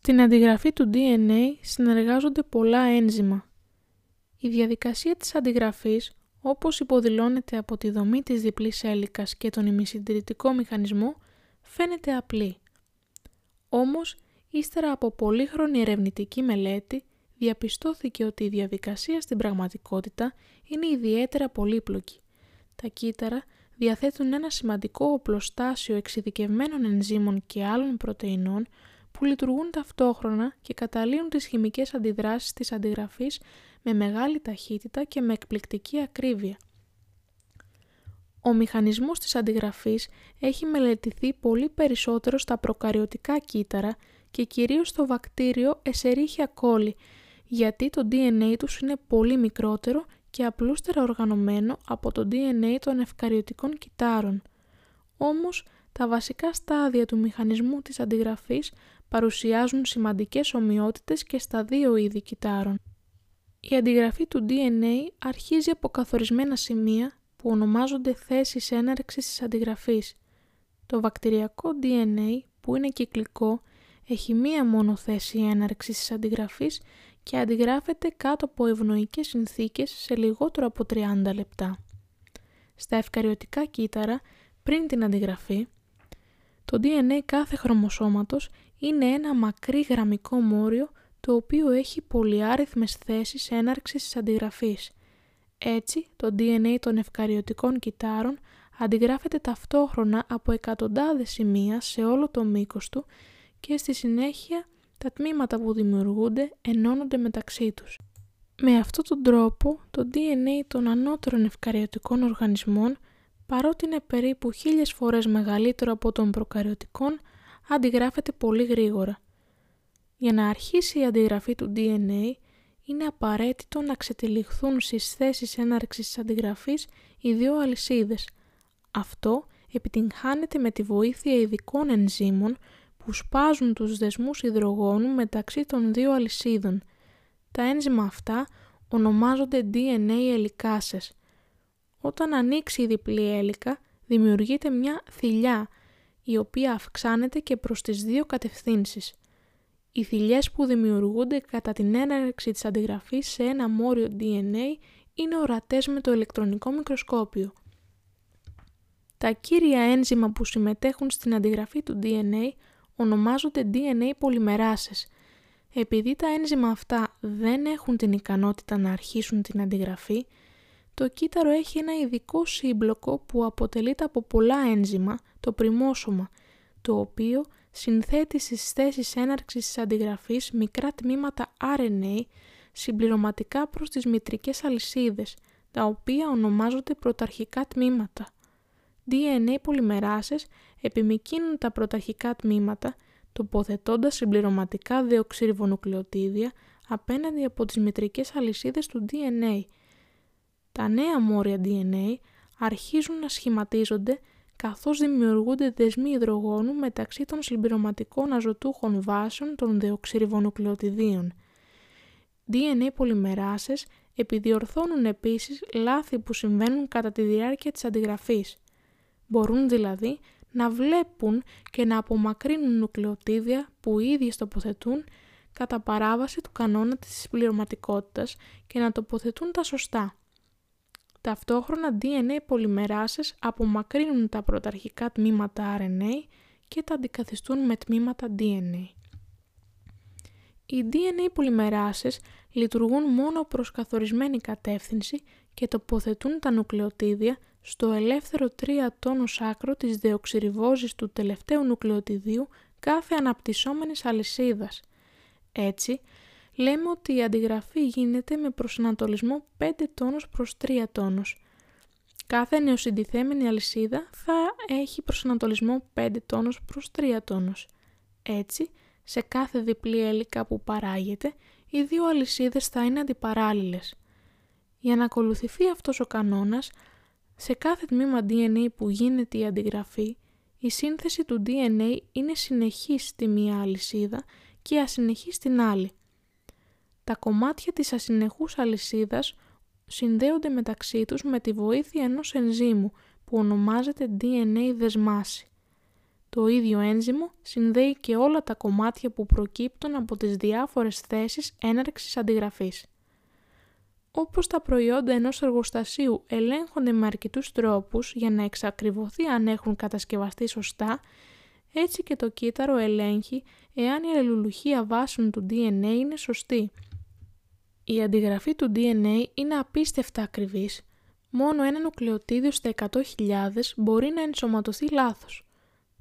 Στην αντιγραφή του DNA συνεργάζονται πολλά ένζημα. Η διαδικασία της αντιγραφής, όπως υποδηλώνεται από τη δομή της διπλής έλικας και τον ημισυντηρητικό μηχανισμό, φαίνεται απλή. Όμως, ύστερα από πολύχρονη ερευνητική μελέτη, διαπιστώθηκε ότι η διαδικασία στην πραγματικότητα είναι ιδιαίτερα πολύπλοκη. Τα κύτταρα διαθέτουν ένα σημαντικό οπλοστάσιο εξειδικευμένων ενζήμων και άλλων πρωτεϊνών που λειτουργούν ταυτόχρονα και καταλύουν τις χημικές αντιδράσεις της αντιγραφής με μεγάλη ταχύτητα και με εκπληκτική ακρίβεια. Ο μηχανισμός της αντιγραφής έχει μελετηθεί πολύ περισσότερο στα προκαριωτικά κύτταρα και κυρίως στο βακτήριο Escherichia coli, γιατί το DNA τους είναι πολύ μικρότερο και απλούστερα οργανωμένο από το DNA των ευκαριωτικών κυτάρων. Όμως, τα βασικά στάδια του μηχανισμού της αντιγραφής παρουσιάζουν σημαντικές ομοιότητες και στα δύο είδη κυτάρων. Η αντιγραφή του DNA αρχίζει από καθορισμένα σημεία που ονομάζονται θέσεις έναρξης της αντιγραφής. Το βακτηριακό DNA, που είναι κυκλικό, έχει μία μόνο θέση έναρξης της αντιγραφής και αντιγράφεται κάτω από ευνοϊκές συνθήκες σε λιγότερο από 30 λεπτά. Στα ευκαριωτικά κύτταρα, πριν την αντιγραφή, το DNA κάθε χρωμοσώματος είναι ένα μακρύ γραμμικό μόριο το οποίο έχει πολυάριθμες θέσεις έναρξης της αντιγραφής. Έτσι, το DNA των ευκαριωτικών κυτάρων αντιγράφεται ταυτόχρονα από εκατοντάδες σημεία σε όλο το μήκος του και στη συνέχεια τα τμήματα που δημιουργούνται ενώνονται μεταξύ τους. Με αυτόν τον τρόπο, το DNA των ανώτερων ευκαριωτικών οργανισμών, παρότι είναι περίπου χίλιες φορές μεγαλύτερο από των προκαριωτικών, αντιγράφεται πολύ γρήγορα. Για να αρχίσει η αντιγραφή του DNA, είναι απαραίτητο να ξετυλιχθούν στις θέσεις έναρξης της αντιγραφής οι δύο αλυσίδες. Αυτό επιτυγχάνεται με τη βοήθεια ειδικών ενζήμων που σπάζουν τους δεσμούς υδρογόνου μεταξύ των δύο αλυσίδων. Τα ένζημα αυτά ονομάζονται DNA ελικάσες. Όταν ανοίξει η διπλή έλικα, δημιουργείται μια θηλιά, η οποία αυξάνεται και προς τις δύο κατευθύνσεις. Οι θηλιές που δημιουργούνται κατά την έναρξη της αντιγραφής σε ένα μόριο DNA είναι ορατές με το ηλεκτρονικό μικροσκόπιο. Τα κύρια ένζημα που συμμετέχουν στην αντιγραφή του DNA ονομάζονται DNA πολυμεράσες. Επειδή τα ένζημα αυτά δεν έχουν την ικανότητα να αρχίσουν την αντιγραφή, το κύτταρο έχει ένα ειδικό σύμπλοκο που αποτελείται από πολλά ένζημα, το πριμόσωμα, το οποίο συνθέτει στις θέσεις έναρξης της αντιγραφής μικρά τμήματα RNA συμπληρωματικά προς τις μητρικές αλυσίδες, τα οποία ονομάζονται πρωταρχικά τμήματα. DNA πολυμεράσες επιμικίνουν τα πρωταρχικά τμήματα, τοποθετώντας συμπληρωματικά δεοξυριβονουκλεοτίδια απέναντι από τις μητρικές αλυσίδες του DNA. Τα νέα μόρια DNA αρχίζουν να σχηματίζονται καθώς δημιουργούνται δεσμοί υδρογόνου μεταξύ των συμπληρωματικών αζωτούχων βάσεων των δεοξυριβονουκλεοτιδίων. DNA πολυμεράσες επιδιορθώνουν επίσης λάθη που συμβαίνουν κατά τη διάρκεια της αντιγραφής. Μπορούν δηλαδή να βλέπουν και να απομακρύνουν νουκλεοτίδια που οι ίδιες τοποθετούν κατά παράβαση του κανόνα της συμπληρωματικότητας και να τοποθετούν τα σωστά. Ταυτόχρονα DNA πολυμεράσες απομακρύνουν τα πρωταρχικά τμήματα RNA και τα αντικαθιστούν με τμήματα DNA. Οι DNA πολυμεράσες λειτουργούν μόνο προς καθορισμένη κατεύθυνση και τοποθετούν τα νουκλεοτίδια στο ελεύθερο 3 τόνος άκρο της δεοξυριβόζης του τελευταίου νουκλεοτιδίου κάθε αναπτυσσόμενης αλυσίδας. Έτσι, λέμε ότι η αντιγραφή γίνεται με προσανατολισμό 5 τόνους προς 3 τόνους. Κάθε νεοσυντηθέμενη αλυσίδα θα έχει προσανατολισμό 5 τόνους προς 3 τόνους. Έτσι, σε κάθε διπλή έλικα που παράγεται, οι δύο αλυσίδες θα είναι αντιπαράλληλες. Για να ακολουθηθεί αυτός ο κανόνας, σε κάθε τμήμα DNA που γίνεται η αντιγραφή, η σύνθεση του DNA είναι συνεχής στη μία αλυσίδα και ασυνεχής στην άλλη. Τα κομμάτια της ασυνεχούς αλυσίδας συνδέονται μεταξύ τους με τη βοήθεια ενός ενζήμου που ονομάζεται DNA δεσμάση. Το Το ίδιο ένζυμο συνδέει και όλα τα κομμάτια που προκύπτουν από τις διάφορες θέσεις έναρξης αντιγραφής. Όπως τα προϊόντα ενός εργοστασίου ελέγχονται με αρκετούς τρόπους για να εξακριβωθεί αν έχουν κατασκευαστεί σωστά, έτσι και το κύτταρο ελέγχει εάν η αλληλουχία βάσεων του DNA είναι σωστή. Η αντιγραφή του DNA είναι απίστευτα ακριβής. Μόνο ένα νουκλεοτίδιο στα 100.000 μπορεί να ενσωματωθεί λάθος.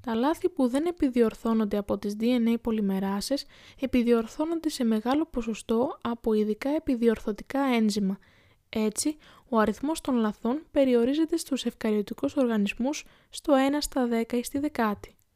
Τα λάθη που δεν επιδιορθώνονται από τις DNA πολυμεράσες επιδιορθώνονται σε μεγάλο ποσοστό από ειδικά επιδιορθωτικά ένζημα. Έτσι, ο αριθμός των λαθών περιορίζεται στους ευκαριωτικούς οργανισμούς στο 1 στα 10 ή στη δεκάτη.